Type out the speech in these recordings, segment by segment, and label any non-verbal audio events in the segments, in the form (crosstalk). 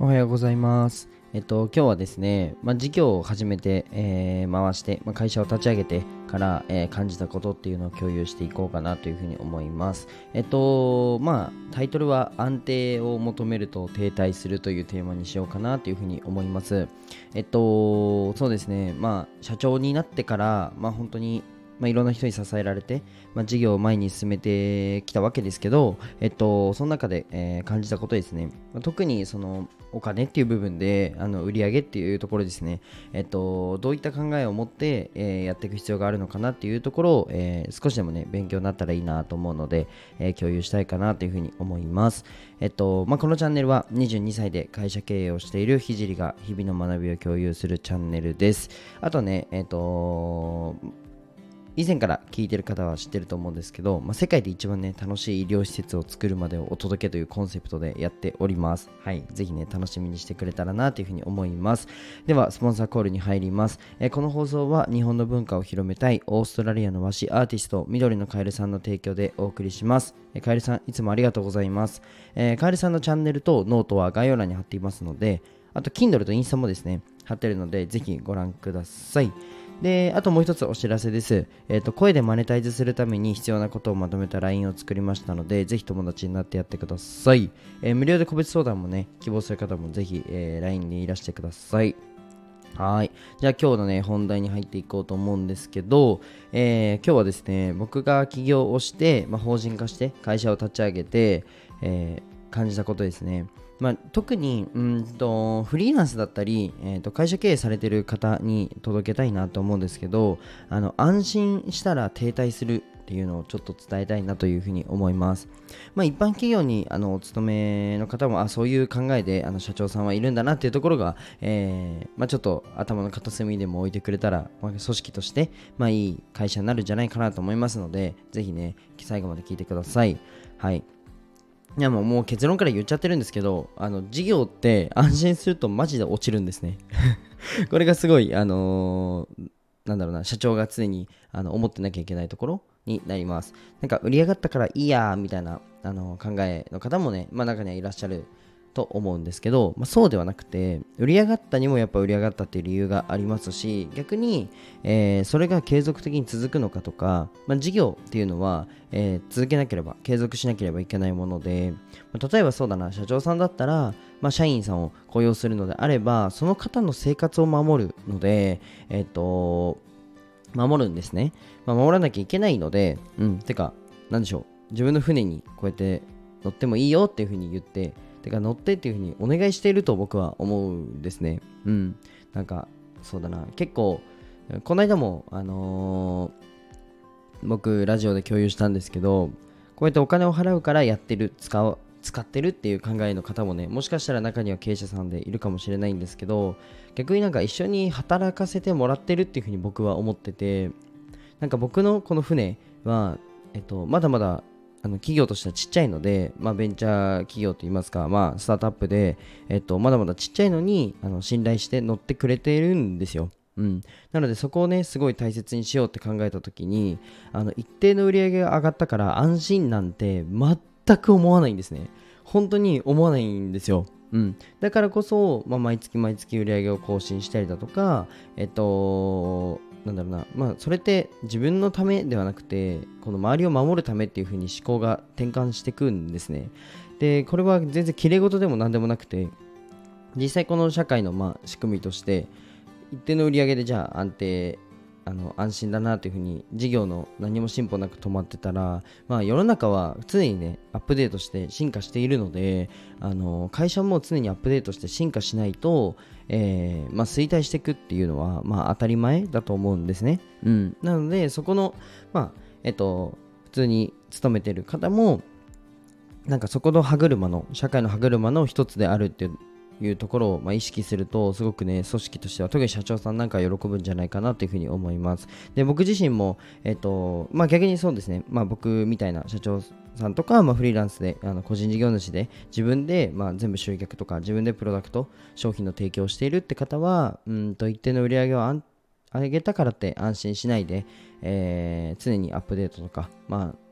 おはようございます。えっと、今日はですね、まあ、事業を始めて、えー、回して、まあ、会社を立ち上げてから、えー、感じたことっていうのを共有していこうかなというふうに思います。えっと、まあ、タイトルは安定を求めると停滞するというテーマにしようかなというふうに思います。えっと、そうですね、まあ、社長になってから、まあ、本当にまあ、いろんな人に支えられて、まあ、事業を前に進めてきたわけですけど、えっと、その中で、えー、感じたことですね、まあ、特にそのお金っていう部分であの売り上げっていうところですね、えっと、どういった考えを持って、えー、やっていく必要があるのかなっていうところを、えー、少しでもね勉強になったらいいなと思うので、え共有したいかなというふうに思います、えっとま、このチャンネルは22歳で会社経営をしているひじりが日々の学びを共有するチャンネルです。あとねえっと以前から聞いてる方は知ってると思うんですけど、まあ、世界で一番ね、楽しい医療施設を作るまでをお届けというコンセプトでやっております。はい。ぜひね、楽しみにしてくれたらなというふうに思います。では、スポンサーコールに入ります。えー、この放送は日本の文化を広めたいオーストラリアの和紙アーティスト、緑のカエルさんの提供でお送りします。カエルさん、いつもありがとうございます。えー、カエルさんのチャンネルとノートは概要欄に貼っていますので、あと、Kindle とインスタもですね、貼ってるので、ぜひご覧ください。で、あともう一つお知らせです。えっ、ー、と、声でマネタイズするために必要なことをまとめた LINE を作りましたので、ぜひ友達になってやってください。えー、無料で個別相談もね、希望する方もぜひ、えー、LINE にいらしてください。はい。じゃあ今日のね、本題に入っていこうと思うんですけど、えー、今日はですね、僕が起業をして、まあ、法人化して会社を立ち上げて、えー、感じたことですね。まあ、特にうんとフリーランスだったり、えー、と会社経営されてる方に届けたいなと思うんですけどあの安心したら停滞するっていうのをちょっと伝えたいなというふうに思います。まあ、一般企業にあのお勤めの方もあそういう考えであの社長さんはいるんだなっていうところが、えー、まあ、ちょっと頭の片隅でも置いてくれたら、まあ、組織として、まあ、いい会社になるんじゃないかなと思いますのでぜひね最後まで聞いてください。はいいやもうもう結論から言っちゃってるんですけど、あの事業って安心するとマジで落ちるんですね。(laughs) これがすごい、あのー、なんだろうな、社長が常にあの思ってなきゃいけないところになります。なんか売り上がったからいいやみたいなあの考えの方もね、まあ中にはいらっしゃると思うんですけど、まあ、そうではなくて売り上がったにもやっぱ売り上がったっていう理由がありますし逆に、えー、それが継続的に続くのかとか、まあ、事業っていうのは、えー、続けなければ継続しなければいけないもので、まあ、例えばそうだな社長さんだったら、まあ、社員さんを雇用するのであればその方の生活を守るのでえっ、ー、と守るんですね、まあ、守らなきゃいけないのでうんてかなんでしょう自分の船にこうやって乗ってもいいよっていうふうに言っててか乗ってっていうふうにお願いしていると僕は思うんですね。うん。なんか、そうだな。結構、この間も、あのー、僕、ラジオで共有したんですけど、こうやってお金を払うからやってる、使う、使ってるっていう考えの方もね、もしかしたら中には経営者さんでいるかもしれないんですけど、逆になんか一緒に働かせてもらってるっていうふうに僕は思ってて、なんか僕のこの船は、えっと、まだまだあの企業としてはちっちゃいので、まあ、ベンチャー企業といいますか、まあ、スタートアップで、えっと、まだまだちっちゃいのにあの信頼して乗ってくれているんですよ。うん、なのでそこをねすごい大切にしようって考えた時にあの一定の売り上げが上がったから安心なんて全く思わないんですね。本当に思わないんですよ。うん、だからこそ、まあ、毎月毎月売り上げを更新したりだとか、えっと、なんだろうな、まあ、それって自分のためではなくて、この周りを守るためっていう風に思考が転換してくんですね。で、これは全然きれい事でも何でもなくて、実際この社会のまあ仕組みとして、一定の売り上げでじゃあ安定あの安心だなというふうに事業の何も進歩なく止まってたら、まあ、世の中は常にねアップデートして進化しているのであの会社も常にアップデートして進化しないと、えー、まあ、衰退していくっていうのは、まあ、当たり前だと思うんですね、うん、なのでそこの、まあえっと、普通に勤めてる方もなんかそこの歯車の社会の歯車の一つであるっていういうところを、ま、意識するとすごくね組織としては特に社長さんなんか喜ぶんじゃないかなというふうに思います。で僕自身も、えっ、とまあ、逆にそうですね、まあ、僕みたいな社長さんとか、まあ、フリーランスであの個人事業主で自分で、まあ、全部集客とか自分でプロダクト商品の提供をしているって方はうんと一定の売り上げを上げたからって安心しないで、えー、常にアップデートとか、まあ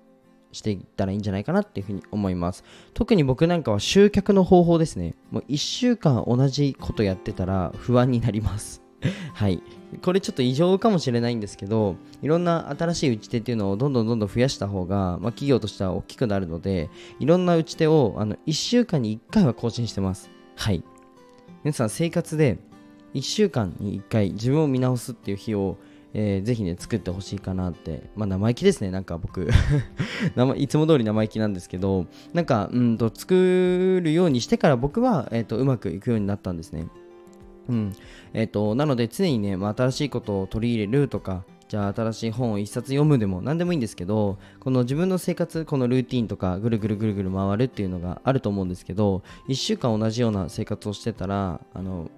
していったらいいんじゃないかなっていうふうに思います特に僕なんかは集客の方法ですねもう1週間同じことやってたら不安になります (laughs) はい。これちょっと異常かもしれないんですけど、いろんな新しい打ち手っていうのをどんどんどんどん増やした方が、まあ、企業としては大きくなるので、いろんな打ち手をあの1週間に1回は更新してます。はい。皆さん生活で1週間に1回自分を見直すっていう日を、えー、ぜひね、作ってほしいかなって。まあ、生意気ですね、なんか僕 (laughs) いつも通り生意気なんですけど、なんか、うんと、作るようにしてから僕は、えっ、ー、と、うまくいくようになったんですね。うん。えっ、ー、と、なので常にね、まあ、新しいことを取り入れるとか、じゃあ新しい本を一冊読むでも何でもいいんですけど、この自分の生活、このルーティンとかぐるぐるぐるぐる回るっていうのがあると思うんですけど、1週間同じような生活をしてたら、あの、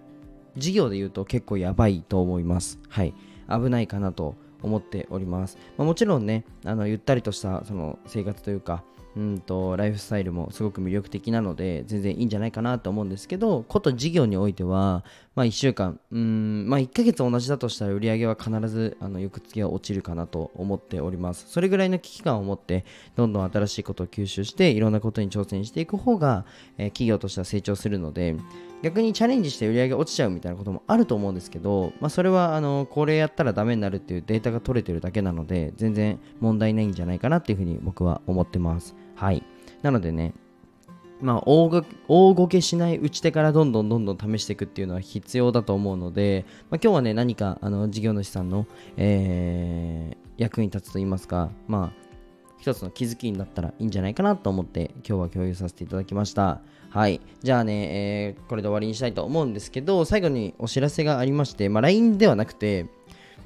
事業で言うと結構やばいと思います。はい。危ないかなと思っております。まあ、もちろんね、あのゆったりとしたその生活というか、うんとライフスタイルもすごく魅力的なので全然いいんじゃないかなと思うんですけどこと事業においては、まあ、1週間うんまあ1ヶ月同じだとしたら売り上げは必ずあの翌月は落ちるかなと思っております。それぐらいの危機感を持ってどんどん新しいことを吸収していろんなことに挑戦していく方が、えー、企業としては成長するので逆にチャレンジして売り上げ落ちちゃうみたいなこともあると思うんですけど、まあ、それはあのこれやったらダメになるっていうデータが取れてるだけなので全然問題ないんじゃないかなっていうふうに僕は思ってます。はい。なのでね、まあ大ご、大ごけしない打ち手からどんどんどんどん試していくっていうのは必要だと思うので、まあ、今日はね、何かあの事業主さんの、えー、役に立つと言いますか、まあ、一つの気づきになったらいいんじゃないかなと思って今日は共有させていただきました。はい。じゃあね、えー、これで終わりにしたいと思うんですけど、最後にお知らせがありまして、まあ、LINE ではなくて、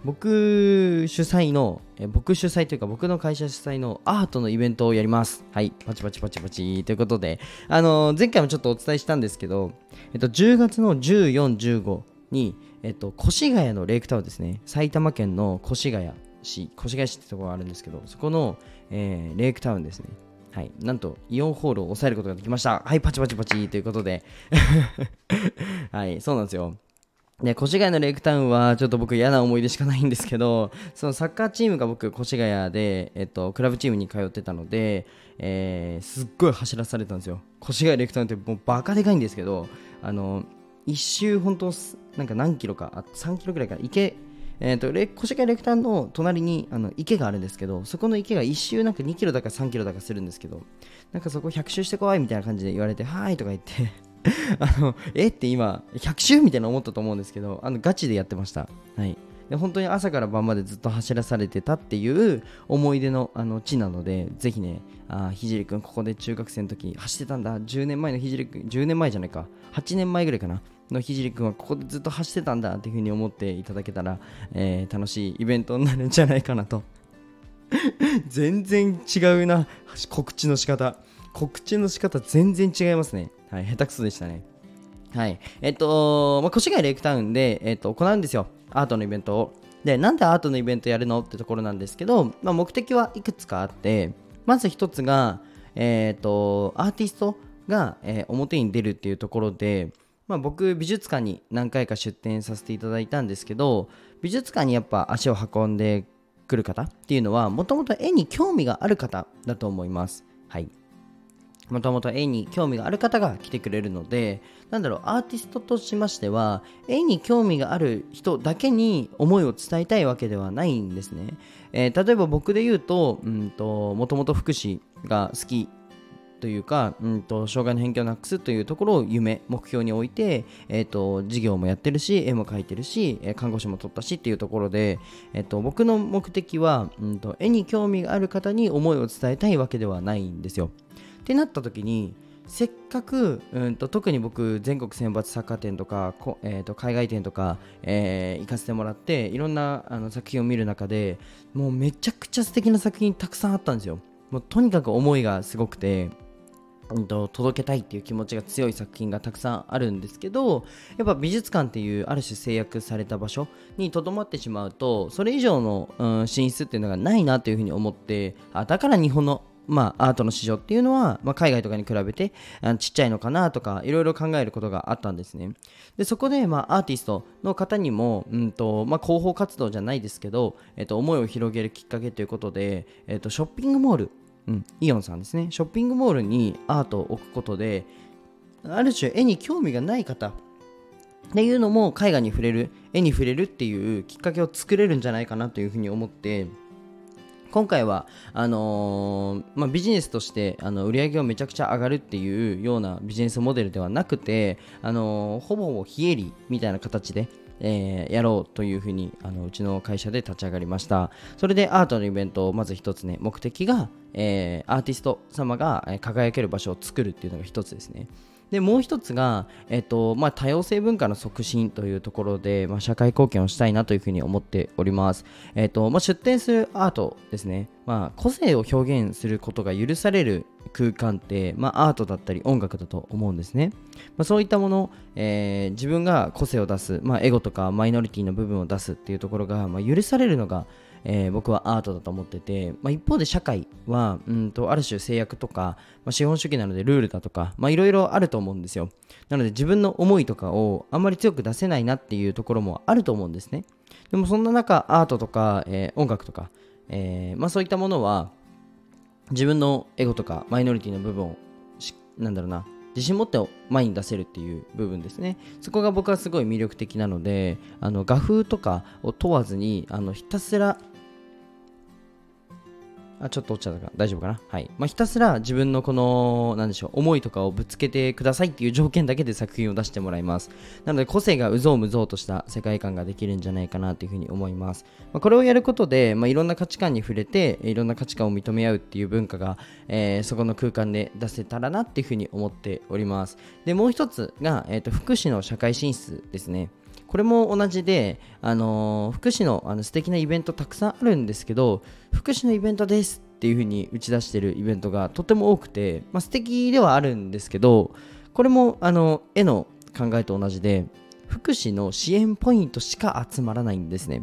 僕主催の、え僕主催というか僕の会社主催のアートのイベントをやります。はい。パチパチパチパチということで、あのー、前回もちょっとお伝えしたんですけど、えっと、10月の14、15に、えっと、越谷のレイクタウンですね。埼玉県の越谷市、越谷市ってところがあるんですけど、そこの、えー、レイクタウンですね。はい。なんと、イオンホールを抑えることができました。はい、パチパチパチということで。(laughs) はい、そうなんですよ。で、越谷のレイクタウンはちょっと僕嫌な思い出しかないんですけど、(laughs) そのサッカーチームが僕、越谷で、えっと、クラブチームに通ってたので、えー、すっごい走らされたんですよ。越谷レイクタウンってもうバカでかいんですけど、あの、一周本当、なんか何キロか、あ3キロぐらいか池、えーと、越谷レクタウンの隣にあの池があるんですけど、そこの池が一周なんか2キロだか3キロだかするんですけど、なんかそこ100周してこいみたいな感じで言われて、はーいとか言って (laughs) あの、えって今、100周みたいな思ったと思うんですけど、あの、ガチでやってました。はい。で本当に朝から晩までずっと走らされてたっていう思い出のあの地なので、ぜひね、あひじりくん、ここで中学生の時走ってたんだ、10年前のひじりくん、10年前じゃないか、8年前ぐらいかな、のひじりくんはここでずっと走ってたんだっていうふうに思っていただけたら、えー、楽しいイベントになるんじゃないかなと。(laughs) 全然違うな、告知の仕方。告知の仕方全然違いますね。はい、下手くそでしたね。はい。えっと、まあ、越谷レイクタウンで、えっと、行うんですよ。アートのイベントを。で、なんでアートのイベントやるのってところなんですけど、まあ、目的はいくつかあって、まず一つが、えっと、アーティストが、えー、表に出るっていうところで、まあ、僕、美術館に何回か出展させていただいたんですけど、美術館にやっぱ足を運んでくる方っていうのは、もともと絵に興味がある方だと思います。はい。もともと絵に興味がある方が来てくれるので、なんだろう、アーティストとしましては、絵に興味がある人だけに思いを伝えたいわけではないんですね。えー、例えば僕で言うと、うんと、もともと福祉が好きというか、うんと、障害の偏見をなくすというところを夢、目標に置いて、えっ、ー、と、事業もやってるし、絵も描いてるし、看護師も取ったしっていうところで、えっ、ー、と、僕の目的は、うんと、絵に興味がある方に思いを伝えたいわけではないんですよ。ってなった時にせっかく、うんと、特に僕全国選抜サッカー展とか、えーと、海外展とか、えー、行かせてもらっていろんなあの作品を見る中でもうめちゃくちゃ素敵な作品たくさんあったんですよ。もうとにかく思いがすごくてうんと、届けたいっていう気持ちが強い作品がたくさんあるんですけどやっぱ美術館っていうある種制約された場所にとどまってしまうとそれ以上の、うん、進出っていうのがないなというふうに思ってあだから日本のまあ、アートの市場っていうのは、まあ、海外とかに比べてあのちっちゃいのかなとかいろいろ考えることがあったんですねでそこで、まあ、アーティストの方にも、うんとまあ、広報活動じゃないですけど、えっと、思いを広げるきっかけということで、えっと、ショッピングモールうん、イオンさんですね。ショッピングモールにアートを置くことで、ある種絵に興味がない方っていうのも絵画に触れる、絵に触れるっていうきっかけを作れるんじゃないかなというふうに思って、今回はあのー、まあ、ビジネスとしてあの売り上げがめちゃくちゃ上がるっていうようなビジネスモデルではなくて、あのー、ほぼほぼ非営利みたいな形で、えー、やろうというふうにあのうちの会社で立ち上がりました。それでアートのイベントをまず一つね目的が、え、アーティスト様が輝ける場所を作るっていうのが一つですね。でもう一つが、えっとまあ、多様性文化の促進というところで、まあ、社会貢献をしたいなというふうに思っております。えっとまあ、出展するアートですね、まあ、個性を表現することが許される空間って、まあ、アートだったり音楽だと思うんですね。まあ、そういったもの、えー、自分が個性を出す、まあ、エゴとかマイノリティの部分を出すっていうところが、まあ、許されるのがえー、僕はアートだと思ってて、まあ、一方で社会はうんとある種制約とか、まあ、資本主義なのでルールだとかいろいろあると思うんですよ。なので自分の思いとかをあんまり強く出せないなっていうところもあると思うんですね。でもそんな中アートとか、えー、音楽とか、えー、まあ、そういったものは自分のエゴとかマイノリティの部分をなんだろうな自信持って前に出せるっていう部分ですね。そこが僕はすごい魅力的なのであの画風とかを問わずにあのひたすらあ、ちょっと落ちちゃったか大丈夫かな？はい。まあ、ひたすら自分のこの、なんでしょう、思いとかをぶつけてくださいっていう条件だけで作品を出してもらいます。なので、個性がうぞうむぞうとした世界観ができるんじゃないかなというふうに思います。まあ、これをやることで、まあ、いろんな価値観に触れて、いろんな価値観を認め合うっていう文化が、えー、そこの空間で出せたらなっていうふうに思っております。で、もう一つが、えっ、ー、と、福祉の社会進出ですね。これも同じで、あの、福祉のあの素敵なイベントたくさんあるんですけど、福祉のイベントですっていう風に打ち出してるイベントがとても多くて、まあ、素敵ではあるんですけど、これもあの絵の考えと同じで、福祉の支援ポイントしか集まらないんですね。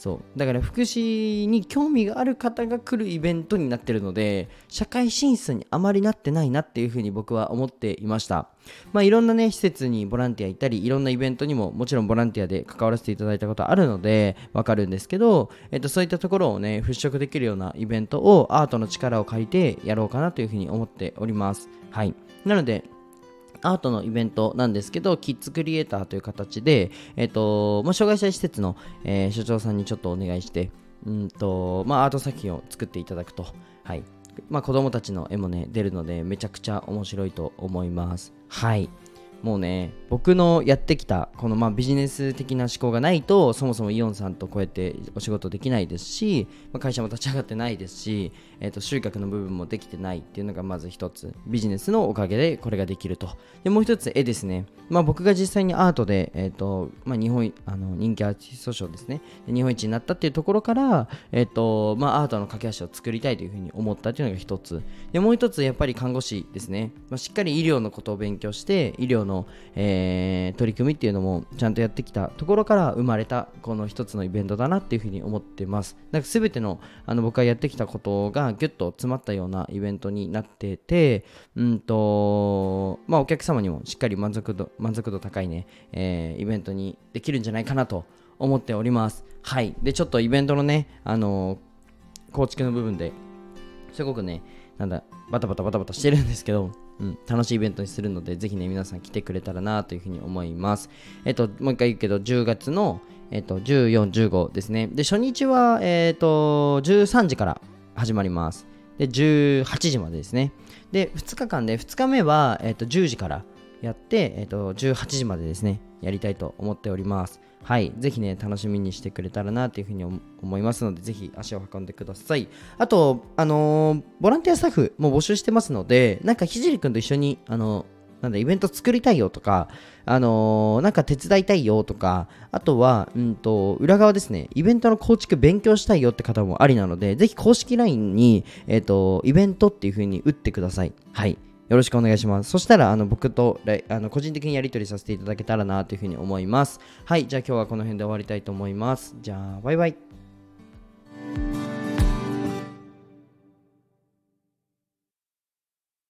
そう。だから福祉に興味がある方が来るイベントになってるので社会進出にあまりなってないなっていうふうに僕は思っていました。まあいろんなね施設にボランティア行ったりいろんなイベントにももちろんボランティアで関わらせていただいたことあるのでわかるんですけど、えっと、そういったところをね払拭できるようなイベントをアートの力を借りてやろうかなというふうに思っております。はい。なのでアートのイベントなんですけど、キッズクリエイターという形で、えっ、ー、と、ま、障害者施設の、えー、所長さんにちょっとお願いして、うんと、まあ、アート作品を作っていただくと。はい。まあ、子供たちの絵もね、出るので、めちゃくちゃ面白いと思います。はい。もうね僕のやってきたこのまあビジネス的な思考がないとそもそもイオンさんとこうやってお仕事できないですし、まあ、会社も立ち上がってないですし、えー、と集客の部分もできてないっていうのがまず一つビジネスのおかげでこれができると。でもう一つ絵ですね、まあ、僕が実際にアートで、えーとまあ、日本あの人気アーティスト賞ですね。日本一になったっていうところから、えーとまあ、アートの架け橋を作りたいというふうに思ったっていうのが一つ。でもう一つやっぱり看護師ですね、まあ、しっかり医療のことを勉強して医療のの、えー、取り組みっていうのもちゃんとやってきたところから生まれたこの一つのイベントだなっていうふうに思ってます。なんか全てのあの僕がやってきたことがギュッと詰まったようなイベントになってて、うんと、まあお客様にもしっかり満足度、満足度高いね、えー、イベントにできるんじゃないかなと思っております。はい。で、ちょっとイベントのね、あの、構築の部分ですごくね、なんだ、バタバタバタバタしてるんですけど、うん、楽しいイベントにするので、ぜひね、皆さん来てくれたらなというふうに思います。えっと、もう一回言うけど、10月の、えっと、14、15ですね。で、初日は、えっと、13時から始まります。で、18時までですね。で、2日間で、2日目は、えっと、10時からやって、えっと、18時までですね、やりたいと思っております。はい、ぜひね、楽しみにしてくれたらなというふうに思いますので、ぜひ足を運んでください。あと、あのー、ボランティアスタッフも募集してますので、なんかひじりくんと一緒に、あのなんだ、イベント作りたいよとか、あのー、なんか手伝いたいよとか、あとは、うんと、裏側ですね、イベントの構築勉強したいよって方もありなので、ぜひ公式 LINE に、えっ、ー、と、イベントっていう風に打ってください。はい。よろしくお願いします。そしたら、あの、僕と、あの、個人的にやり取りさせていただけたらなというふうに思います。はい、じゃあ今日はこの辺で終わりたいと思います。じゃあ、バイバイ。